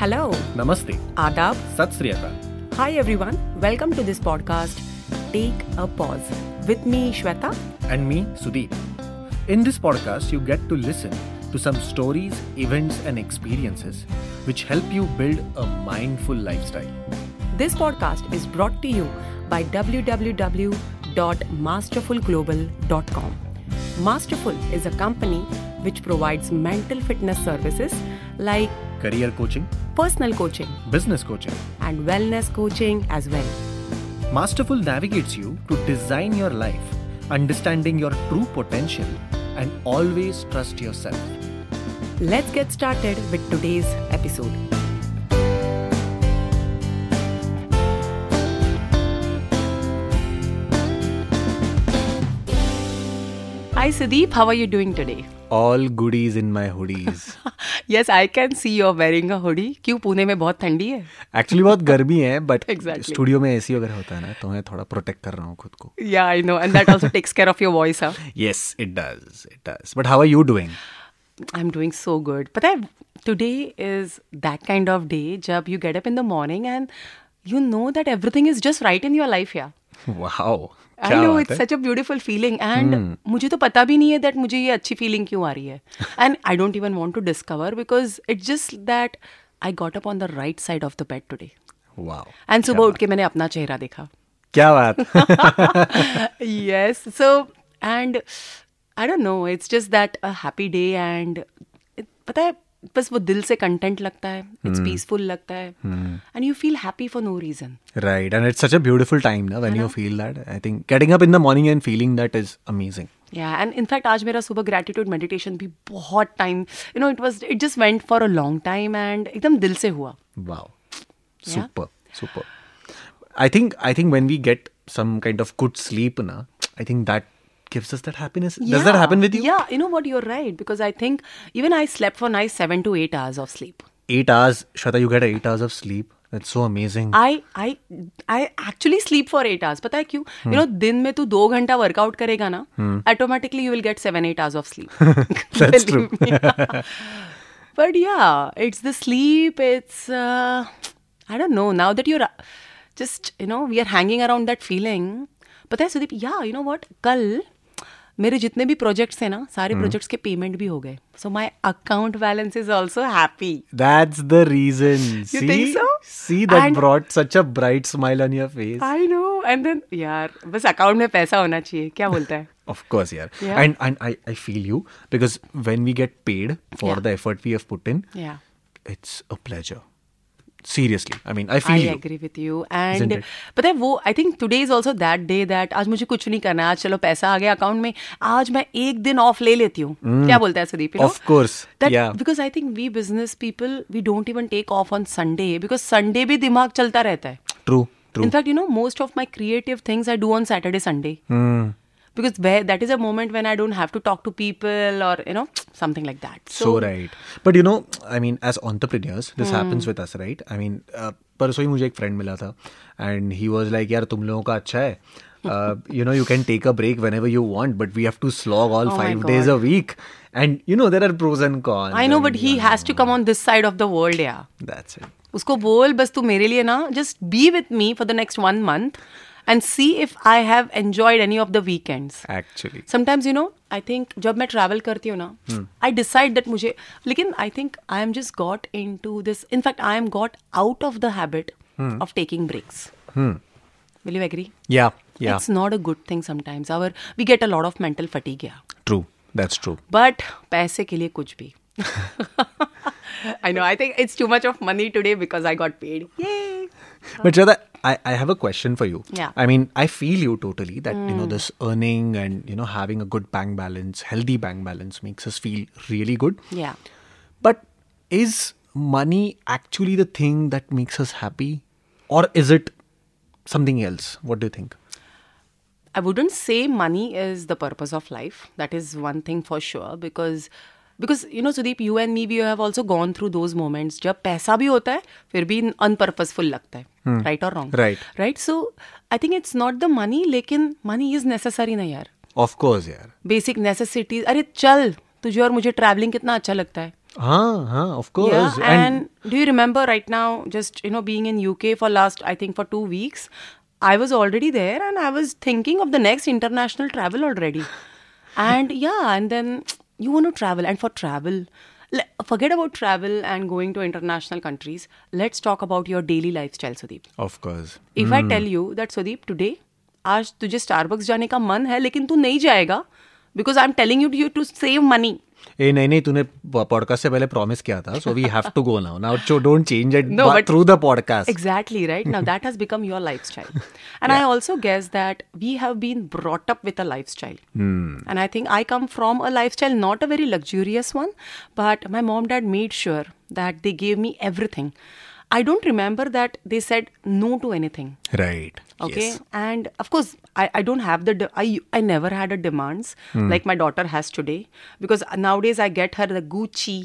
Hello, Namaste. Adab. Sat Sri. Hi everyone. Welcome to this podcast, Take a Pause. With me, Shweta. And me, Sudeep. In this podcast, you get to listen to some stories, events, and experiences which help you build a mindful lifestyle. This podcast is brought to you by www.masterfulglobal.com. Masterful is a company which provides mental fitness services like Career coaching, personal coaching business coaching. and wellness coaching as well. Masterful navigates you to design your life, understanding your true potential, and always trust yourself. Let's get started with today's episode. Hi Sudeep, how are you doing today? All goodies in my hoodies. Yes I can see you're wearing a hoodie क्यों? पुणे में बहुत ठंडी है। Actually बहुत गर्मी है but exactly. Studio में AC वगैरह होता है ना तो मैं थोड़ा प्रोटेक्ट कर रहा हूँ खुद को। Yeah I know and that also takes care of your voice yes it does it does but how are you doing I am doing so good पता है today is that kind of day जब you get up in the morning and you know that everything is just right in your life yeah wow I know it's such a beautiful feeling and मुझे तो पता भी नहीं है that मुझे ये अच्छी फीलिंग क्यों आ रही है। And I don't even want to discover because it's just that I got up on the right side of the bed today and सुबह उठ के मैंने अपना चेहरा देखा। क्या बात yes so and I don't know it's just that a happy day and पता है बस वो दिल से कंटेंट लगता है इट्स पीसफुल लगता है and you feel happy for no reason right and it's such a beautiful time ना when you feel that I think getting up in the morning and feeling that is amazing yeah and in fact आज मेरा सुबह gratitude meditation भी बहुत time you know it was it just went for a long time and एकदम दिल से हुआ wow super super I think I think when we get some kind of good sleep ना I think that gives us that happiness. Does that Yeah. happen with you? Yeah, you know what, you're right. Because I think even I slept for nice seven to eight hours of sleep. Eight hours, Shweta, you get eight hours of sleep. That's so amazing. I I I actually sleep for eight hours. पता है क्यों? You know, दिन में तू दो घंटा workout करेगा ना, automatically you will get seven eight hours of sleep. That's true. but yeah, it's the sleep. It's uh, I don't know. Now that you're uh, just you know we are hanging around that feeling. पता है सुदीप या you know what कल मेरे जितने भी projects हैं ना सारे प्रोजेक्ट्स के पेमेंट भी हो गए। So my account balance is also happy that's the reason see see that brought such a bright smile on your face I know and then यार बस अकाउंट में पैसा होना चाहिए। क्या बोलता है? ऑफ़ कोर्स यार and and I I feel you because when we get paid for the effort we have put in yeah it's a pleasure Seriously. I mean, I feel I you. Agree with you and? पता है वो I think today is also that day that आज मुझे कुछ नहीं करना है आज चलो पैसा आ गया अकाउंट में आज मैं एक दिन ऑफ़ ले लेती हूँ क्या बोलता है Sudeep you know? Of course, That, yeah. because I think we business people we don't even take off on Sunday because Sunday भी दिमाग चलता रहता है. True, true. In fact, you know, most of my creative things I do on Saturday, Sunday. Hmm. Because where, that is a moment when I don't have to talk to people or, you know, something like that. so right. But you know, I mean, as entrepreneurs, this happens with us, right? I mean, uh, परसों ही मुझे एक friend मिला था and he was like यार तुम लोगों का अच्छा है you know you can take a break whenever you want but we have to slog all Oh my five days God. a week and you know there are pros and cons I know, and, but he yeah, has to come on this side of the world, yeah. that's it उसको बोल बस तू मेरे लिए ना just be with me for the next one month and see if I have enjoyed any of the weekends. actually sometimes you know I think जब मैं travel करती हूँ ना आई डिसाइड दैट मुझे लेकिन आई think I am just got in to this in fact I am got out of the habit of taking breaks will you agree yeah yeah it's not a good thing sometimes our we get a lot of mental fatigue या true that's true but पैसे के लिए कुछ भी I know I think it's too much of money today because I got paid ये But Shraddha, I, I have a question for you. Yeah. I mean, I feel you totally that, you know, hmm. this earning and, you know, having a good bank balance, healthy bank balance makes us feel really good. Yeah. But is money actually the thing that makes us happy? Or is it something else? What do you think? I wouldn't say money is the purpose of life. That is one thing for sure because because you know Sudeep, you and me we have also gone through those moments जब पैसा भी होता है फिर भी अनपर्पजफुल लगता है right और wrong Right. Right so I think it's not the money लेकिन मनी इज नेसेसरी ना यार Of course, yeah. Basic necessities अरे चल तुझे और मुझे ट्रैवलिंग कितना अच्छा लगता है Huh, huh, of course. Yeah, and, do you remember right now, just you know, being in UK for last, I think, for two weeks, I was already there, and I was thinking of the next international travel already. and yeah, and then you want to travel, and for travel, le- forget about travel and going to international countries. Let's talk about your daily lifestyle, Sudeep. of course. If I tell you that Sudeep today आज तुझे Starbucks जाने का मन है लेकिन तू नहीं जाएगा because I am telling you you to save money ए नहीं नहीं तूने पॉडकास्ट से पहले प्रॉमिस किया था so we have to go now now don't change it No, but- through the podcast Exactly, right? Now that has become your lifestyle. And I also guess that we have been brought up with a lifestyle. And I think I come from a lifestyle, not a very luxurious one, but my mom dad made sure that they gave me everything. I don't remember that they said no to anything. Right Okay, and of course, I, I don't have the de- I I never had a demands like my daughter has today because nowadays I get her the Gucci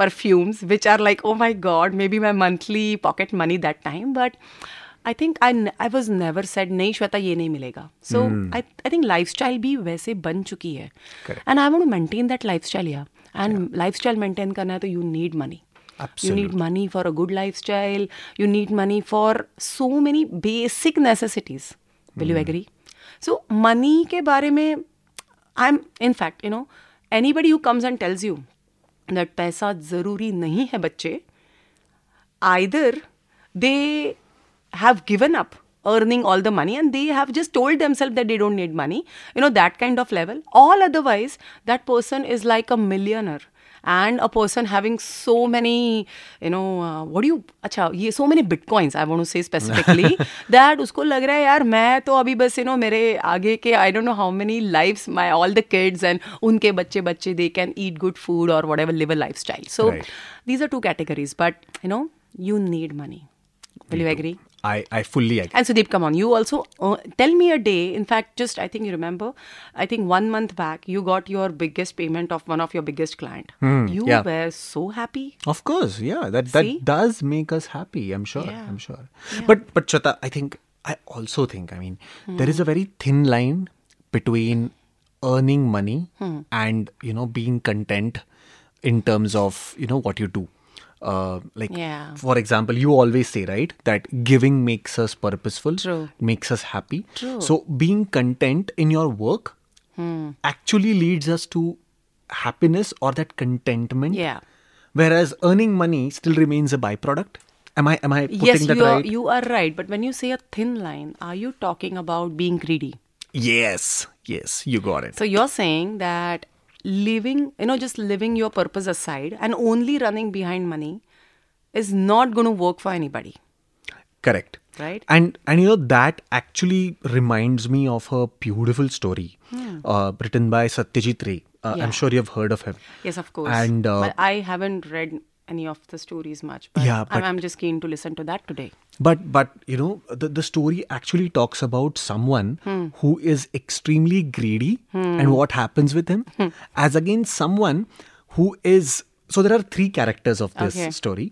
perfumes which are like oh my god maybe my monthly pocket money that time but I think I n- I was never said नहीं श्वेता ये नहीं मिलेगा so I I think lifestyle भी वैसे बन चुकी है Correct. and I want to maintain that lifestyle yeah and lifestyle maintain करना है तो you need Absolutely. You need money for a good lifestyle. You need money for so many basic necessities. Will mm. you hmm. agree? So, money ke bare mein, I'm, in fact, you know, anybody who comes and tells you that paisa zaruri nahi hai bacche, either they have given up earning all the money and they have just told themselves that they don't need money, you know, that kind of level. All otherwise, that person is like a millionaire and a person having so many you know uh, what do you अच्छा ये so many bitcoins I want to say specifically that उसको लग रहा है यार मैं तो अभी बस you know मेरे आगे के I don't know how many lives my all the kids and उनके बच्चे बच्चे they can eat good food or whatever live a lifestyle so Right. these are two categories but you know you need money will you agree I I fully agree. and Sudeep, come on, you also uh, tell me a day. In fact, just I think you remember, I think one month back, you got your biggest payment of one of your biggest client. you Hmm, yeah. were so happy. Of course, yeah. That that See? does make us happy. I'm sure. Yeah. I'm sure. But but Chata, I think I also think. I mean, there is a very thin line between earning money and you know being content in terms of you know what you do. Uh, like Yeah. for example, you always say right that giving makes us purposeful, True. makes us happy. True. So being content in your work actually leads us to happiness or that contentment Yeah. Whereas earning money still remains a byproduct. Am I am I putting yes, that you are, you are right. But when you say a thin line, are you talking about being greedy? yes, yes, you got it. So you're saying that living, you know, just living your purpose aside and only running behind money is not going to work for anybody. Correct. Right. And and you know that actually reminds me of a beautiful story uh, written by Satyajit Ray. Uh, Hmm. Yeah. I'm sure you've heard of him. Yes, of course. And uh, but I haven't read any of the stories much. But Yeah, I'm, I'm just keen to listen to that today. But but you know the, the story actually talks about someone Hmm. who is extremely greedy and what happens with him Hmm. as against someone who is so there are three characters of this Okay. story.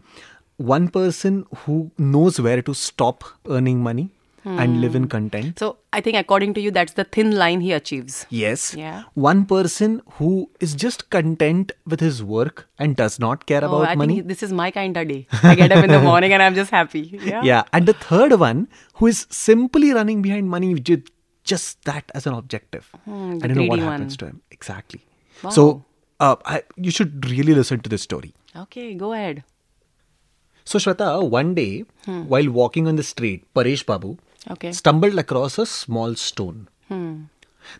One person who knows where to stop earning money and live in content. So I think according to you, that's the thin line he achieves. Yes. Yeah. One person who is just content with his work and does not care Oh, about I money. think this is my kind of day. I get up in the morning and I'm just happy. Yeah. Yeah. And the third one who is simply running behind money with ju- just that as an objective. Hmm, I don't know what greedy happens one. to him. Exactly. Wow. So uh, I, you should really listen to this story. Okay, go ahead. So Shweta, one day while walking on the street, Paresh Babu Hmm. Okay. Hmm. stumbled across a small stone.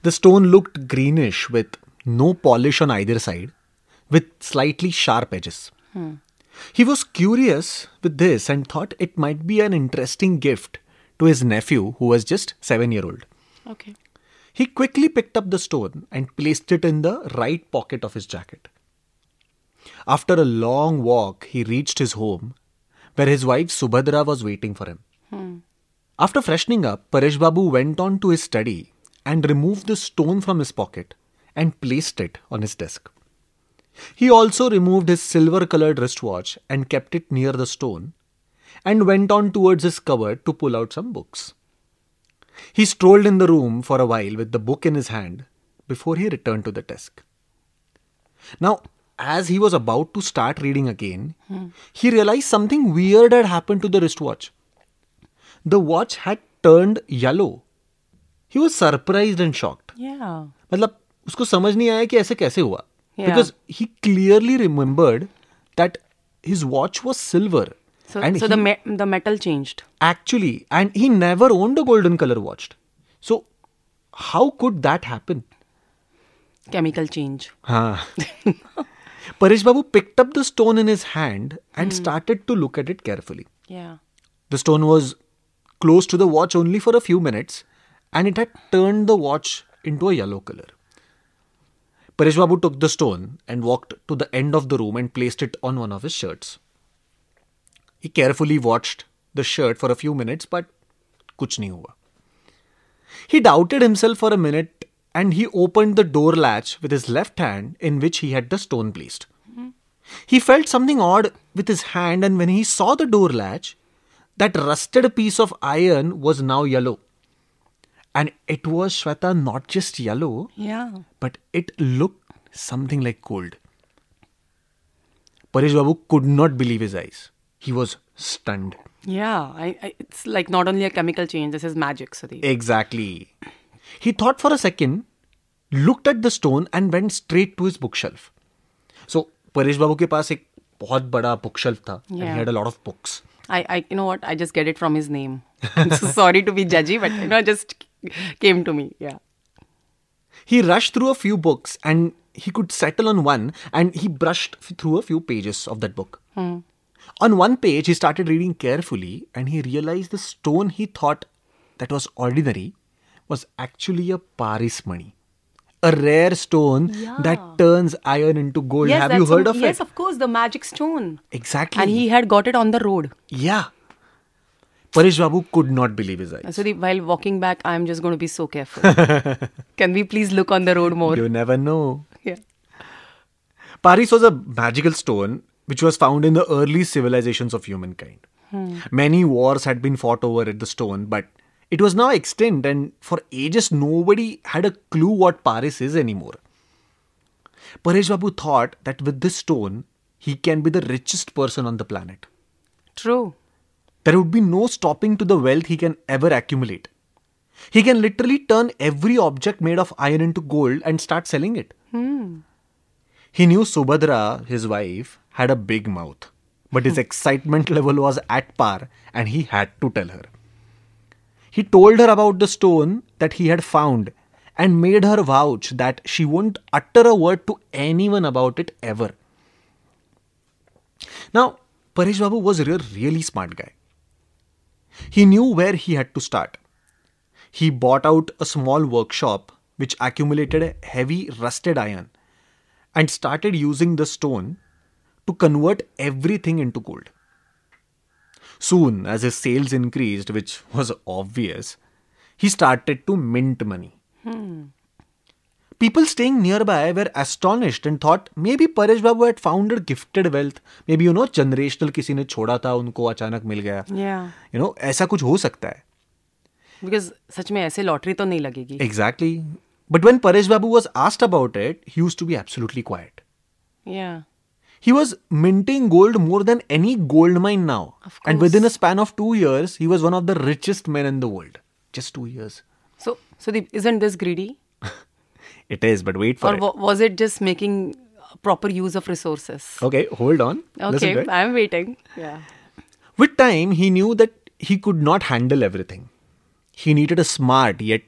The stone looked greenish with no polish on either side, with slightly sharp edges. Hmm. He was curious with this and thought it might be an interesting gift to his nephew, who was just seven year old. Okay. He quickly picked up the stone and placed it in the right pocket of his jacket. After a long walk, he reached his home, where his wife Subhadra was waiting for him. After freshening up, Paresh Babu went on to his study and removed the stone from his pocket and placed it on his desk. He also removed his silver colored wristwatch and kept it near the stone and went on towards his cupboard to pull out some books. He strolled in the room for a while with the book in his hand before he returned to the desk. Now, as he was about to start reading again, hmm. he realized something weird had happened to the wristwatch The watch had turned yellow. He was surprised and shocked. Yeah. मतलब उसको समझ नहीं आया कि ऐसे कैसे हुआ Yeah. because he clearly remembered that his watch was silver So, and so he the me- the metal changed. actually and he never owned a golden color watch so how could that happen Chemical change. Huh. Paresh Babu picked up the stone in his hand and started to look at it carefully. Yeah. The stone was close to the watch only for a few minutes and it had turned the watch into a yellow color. Paresh Babu took the stone and walked to the end of the room and placed it on one of his shirts. He carefully watched the shirt for a few minutes, but kuch nahi hua. He doubted himself for a minute and he opened the door latch with his left hand in which he had the stone placed. Mm-hmm. He felt something odd with his hand, and when he saw the door latch, that rusted piece of iron was now yellow. And it was Shweta not just yellow, Yeah. but it looked something like gold. Paresh Babu could not believe his eyes. He was stunned. Yeah. I, I, it's like not only a chemical change. This is magic, Sudeep. Exactly. He thought for a second, looked at the stone, and went straight to his bookshelf. So, Paresh Babu के पास एक बहुत बड़ा bookshelf था. And he Yeah. had a lot of books. I, I, you know what? I just get it from his name. so sorry to be judgy, but you know, it just came to me. Yeah. He rushed through a few books and he could settle on one and he brushed through a few pages of that book. Hmm. On one page, he started reading carefully and he realized the stone he thought that was ordinary was actually a Parasmani. A rare stone that turns iron into gold. Yes, Have you heard of Yes, it? Yes, of course, the magic stone. Exactly. And he had got it on the road. Yeah. Paresh Babu could not believe his eyes. So the, while walking back, I'm just going to be so careful. Can we please look on the road more? You never know. Yeah. Paras was a magical stone which was found in the early civilizations of humankind. Hmm. Many wars had been fought over at the stone, but it was now extinct, and for ages nobody had a clue what Paras is anymore. Paresh Babu thought that with this stone, he can be the richest person on the planet. True. There would be no stopping to the wealth he can ever accumulate. He can literally turn every object made of iron into gold and start selling it. Hmm. He knew Subhadra, his wife, had a big mouth, but his excitement level was at par and he had to tell her. He told her about the stone that he had found and made her vouch that she wouldn't utter a word to anyone about it ever. Now, Paresh Babu was a really smart guy. He knew where he had to start. He bought out a small workshop which accumulated heavy rusted iron and started using the stone to convert everything into gold. Soon, as his sales increased, which was obvious, he started to mint money. Hmm. People staying nearby were astonished and thought maybe Paresh Babu had found a gifted wealth. Maybe, you know, generational किसी ने छोड़ा था उनको अचानक मिल गया. Yeah. You know, ऐसा कुछ हो सकता है. Because सच में ऐसे लॉटरी तो नहीं लगेगी. Exactly. But when Paresh Babu was asked about it, he used to be absolutely quiet. Yeah. He was minting gold more than any gold mine now. Of And within a span of two years, he was one of the richest men in the world. Just two years. So, so the, isn't this greedy? It is, but wait for or it. wa- was it just making proper use of resources? Okay, hold on. Okay. I'm waiting. Yeah. With time, he knew that he could not handle everything. He needed a smart yet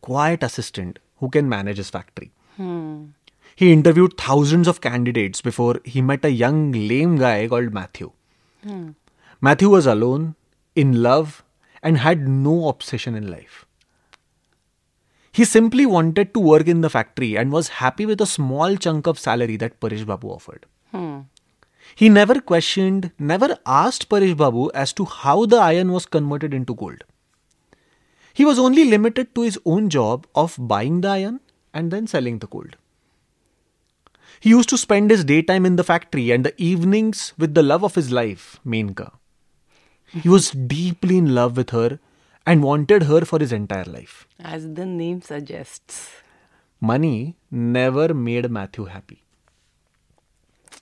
quiet assistant who can manage his factory. Hmm. He interviewed thousands of candidates before he met a young lame guy called Matthew. Hmm. Matthew was alone, in love, and had no obsession in life. He simply wanted to work in the factory and was happy with a small chunk of salary that Paresh Babu offered. Hmm. He never questioned, never asked Paresh Babu as to how the iron was converted into gold. He was only limited to his own job of buying the iron and then selling the gold. He used to spend his daytime in the factory and the evenings with the love of his life, Menka. He was deeply in love with her and wanted her for his entire life. As the name suggests. Money never made Matthew happy.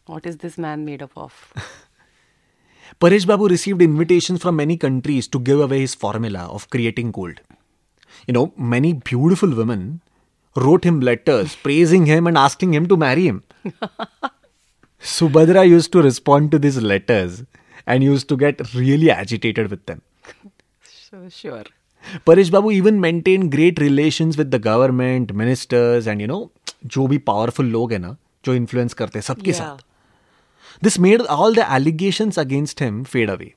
What is this man made up of? Paresh Babu received invitations from many countries to give away his formula of creating gold. You know, many beautiful women wrote him letters praising him and asking him to marry him. Subhadra used to respond to these letters and used to get really agitated with them. So sure. Paresh Babu even maintained great relations with the government, ministers, and you know, जो भी powerful लोग हैं ना जो influence करते हैं सबके Yeah. साथ This made all the allegations against him fade away.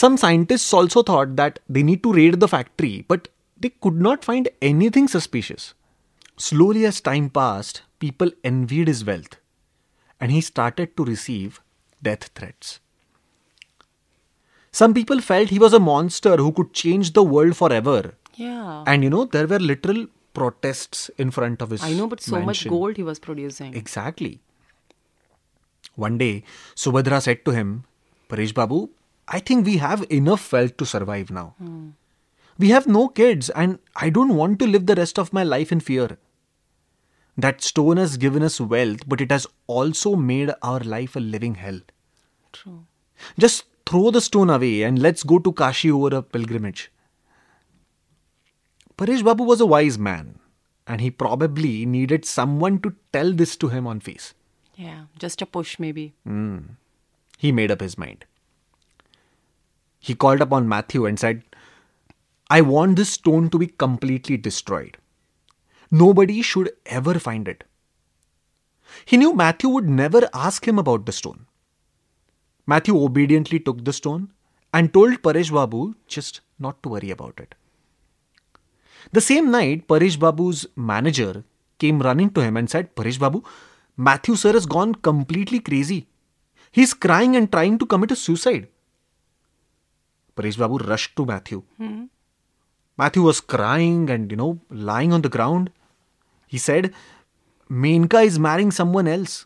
Some scientists also thought that they need to raid the factory, but they could not find anything suspicious. Slowly, as time passed, people envied his wealth, and he started to receive death threats. Some people felt he was a monster who could change the world forever. Yeah. And you know, there were literal protests in front of his I know, but so much gold he was producing. Exactly. One day, Subhadra said to him, Paresh Babu, I think we have enough wealth to survive now. Hmm. We have no kids, and I don't want to live the rest of my life in fear. That stone has given us wealth, but it has also made our life a living hell. True. Just throw the stone away and let's go to Kashi over a pilgrimage. Paresh Babu was a wise man, and he probably needed someone to tell this to him on face. Yeah. Just a push, maybe. Hmm. He made up his mind. He called upon Matthew and said, I want this stone to be completely destroyed. Nobody should ever find it. He knew Matthew would never ask him about the stone. Matthew obediently took the stone and told Paresh Babu just not to worry about it. The same night, Paresh Babu's manager came running to him and said, Paresh Babu, Matthew sir has gone completely crazy. He's crying and trying to commit a suicide. Paresh Babu rushed to Matthew. Hmm. Matthew was crying and, you know, lying on the ground. He said, Menka is marrying someone else.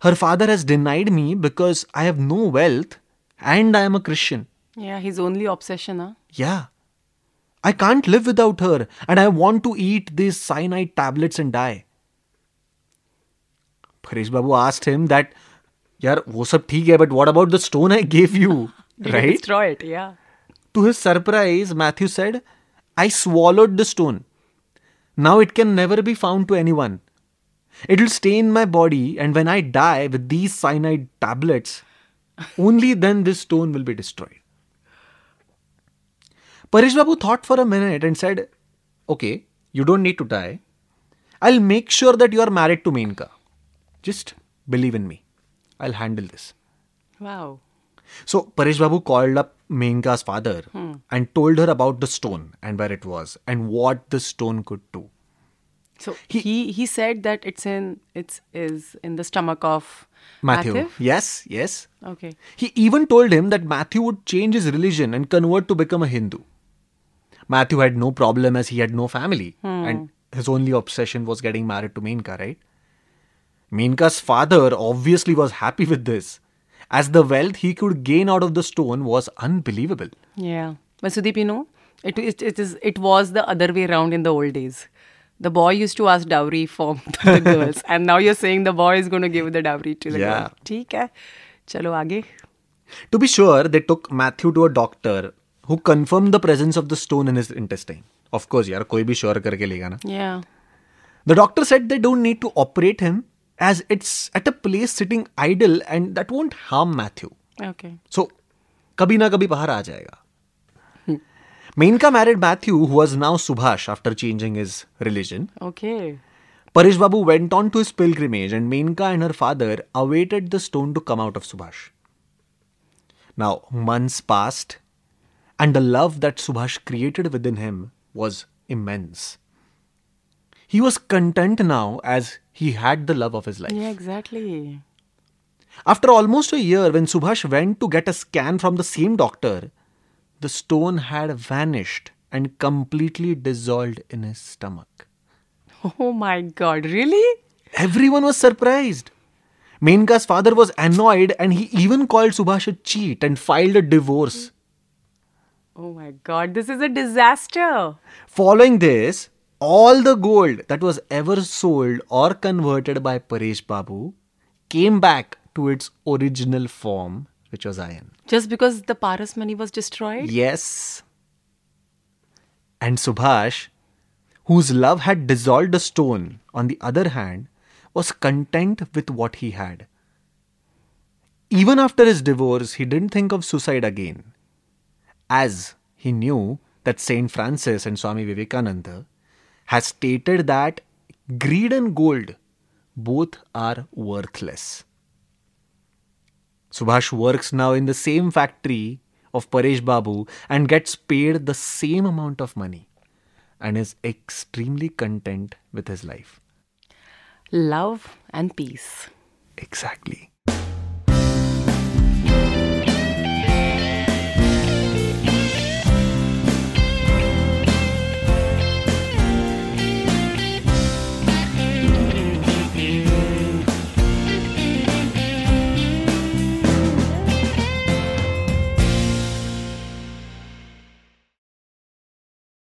Her father has denied me because I have no wealth and I am a Christian. Yeah, his only obsession, huh? Yeah. I can't live without her and I want to eat these cyanide tablets and die. Paresh Babu asked him that, Yar, wo sab hai, but what about the stone I gave you? right? Destroy it, yeah. To his surprise, Matthew said, I swallowed the stone. Now it can never be found to anyone. It'll stay in my body, and when I die with these cyanide tablets, only then this stone will be destroyed. Paresh Babu thought for a minute and said, Okay, you don't need to die. I'll make sure that you are married to Menka. Just believe in me. I'll handle this. Wow. So Paresh Babu called up Menka's father and told her about the stone and where it was and what the stone could do. So He- he he, said that it's in it's is in the stomach of Matthew. Matthew. Yes, yes. Okay. He even told him that Matthew would change his religion and convert to become a Hindu. Matthew had no problem as he had no family hmm. and his only obsession was getting married to Menka, right? Menka's father obviously was happy with this as the wealth he could gain out of the stone was unbelievable. Yeah. But Sudeep, you know, it, it, it, is, it was the other way around in the old days. The boy used to ask dowry from the girls. And now you're saying the boy is going to give the dowry to the yeah. girl. Chalo aage. To be sure, they took Matthew to a doctor who confirmed the presence of the stone in his intestine. Of course, yaar, koi bhi sure karke lega na. Yeah. The doctor said they don't need to operate him as it's at a place sitting idle and that won't harm Matthew. Okay. So, kabhi na kabhi bahar aa jayega. Menka married Matthew, who was now Subhash after changing his religion. Okay. Paresh Babu went on to his pilgrimage, and Menka and her father awaited the stone to come out of Subhash. Now, months passed, and the love that Subhash created within him was immense. He was content now as he had the love of his life. Yeah, exactly. After almost a year, when Subhash went to get a scan from the same doctor, the stone had vanished and completely dissolved in his stomach. Oh my God! Really? Everyone was surprised. Menka's father was annoyed and he even called Subhash a cheat and filed a divorce. Oh my God! This is a disaster. Following this, all the gold that was ever sold or converted by Paresh Babu came back to its original form, which was iron. Just because the Parasmani was destroyed? Yes. And Subhash, whose love had dissolved a stone, on the other hand, was content with what he had. Even after his divorce, he didn't think of suicide again, as he knew that Saint Francis and Swami Vivekananda has stated that greed and gold both are worthless. Subhash works now in the same factory of Paresh Babu and gets paid the same amount of money and is extremely content with his life. Love and peace. Exactly.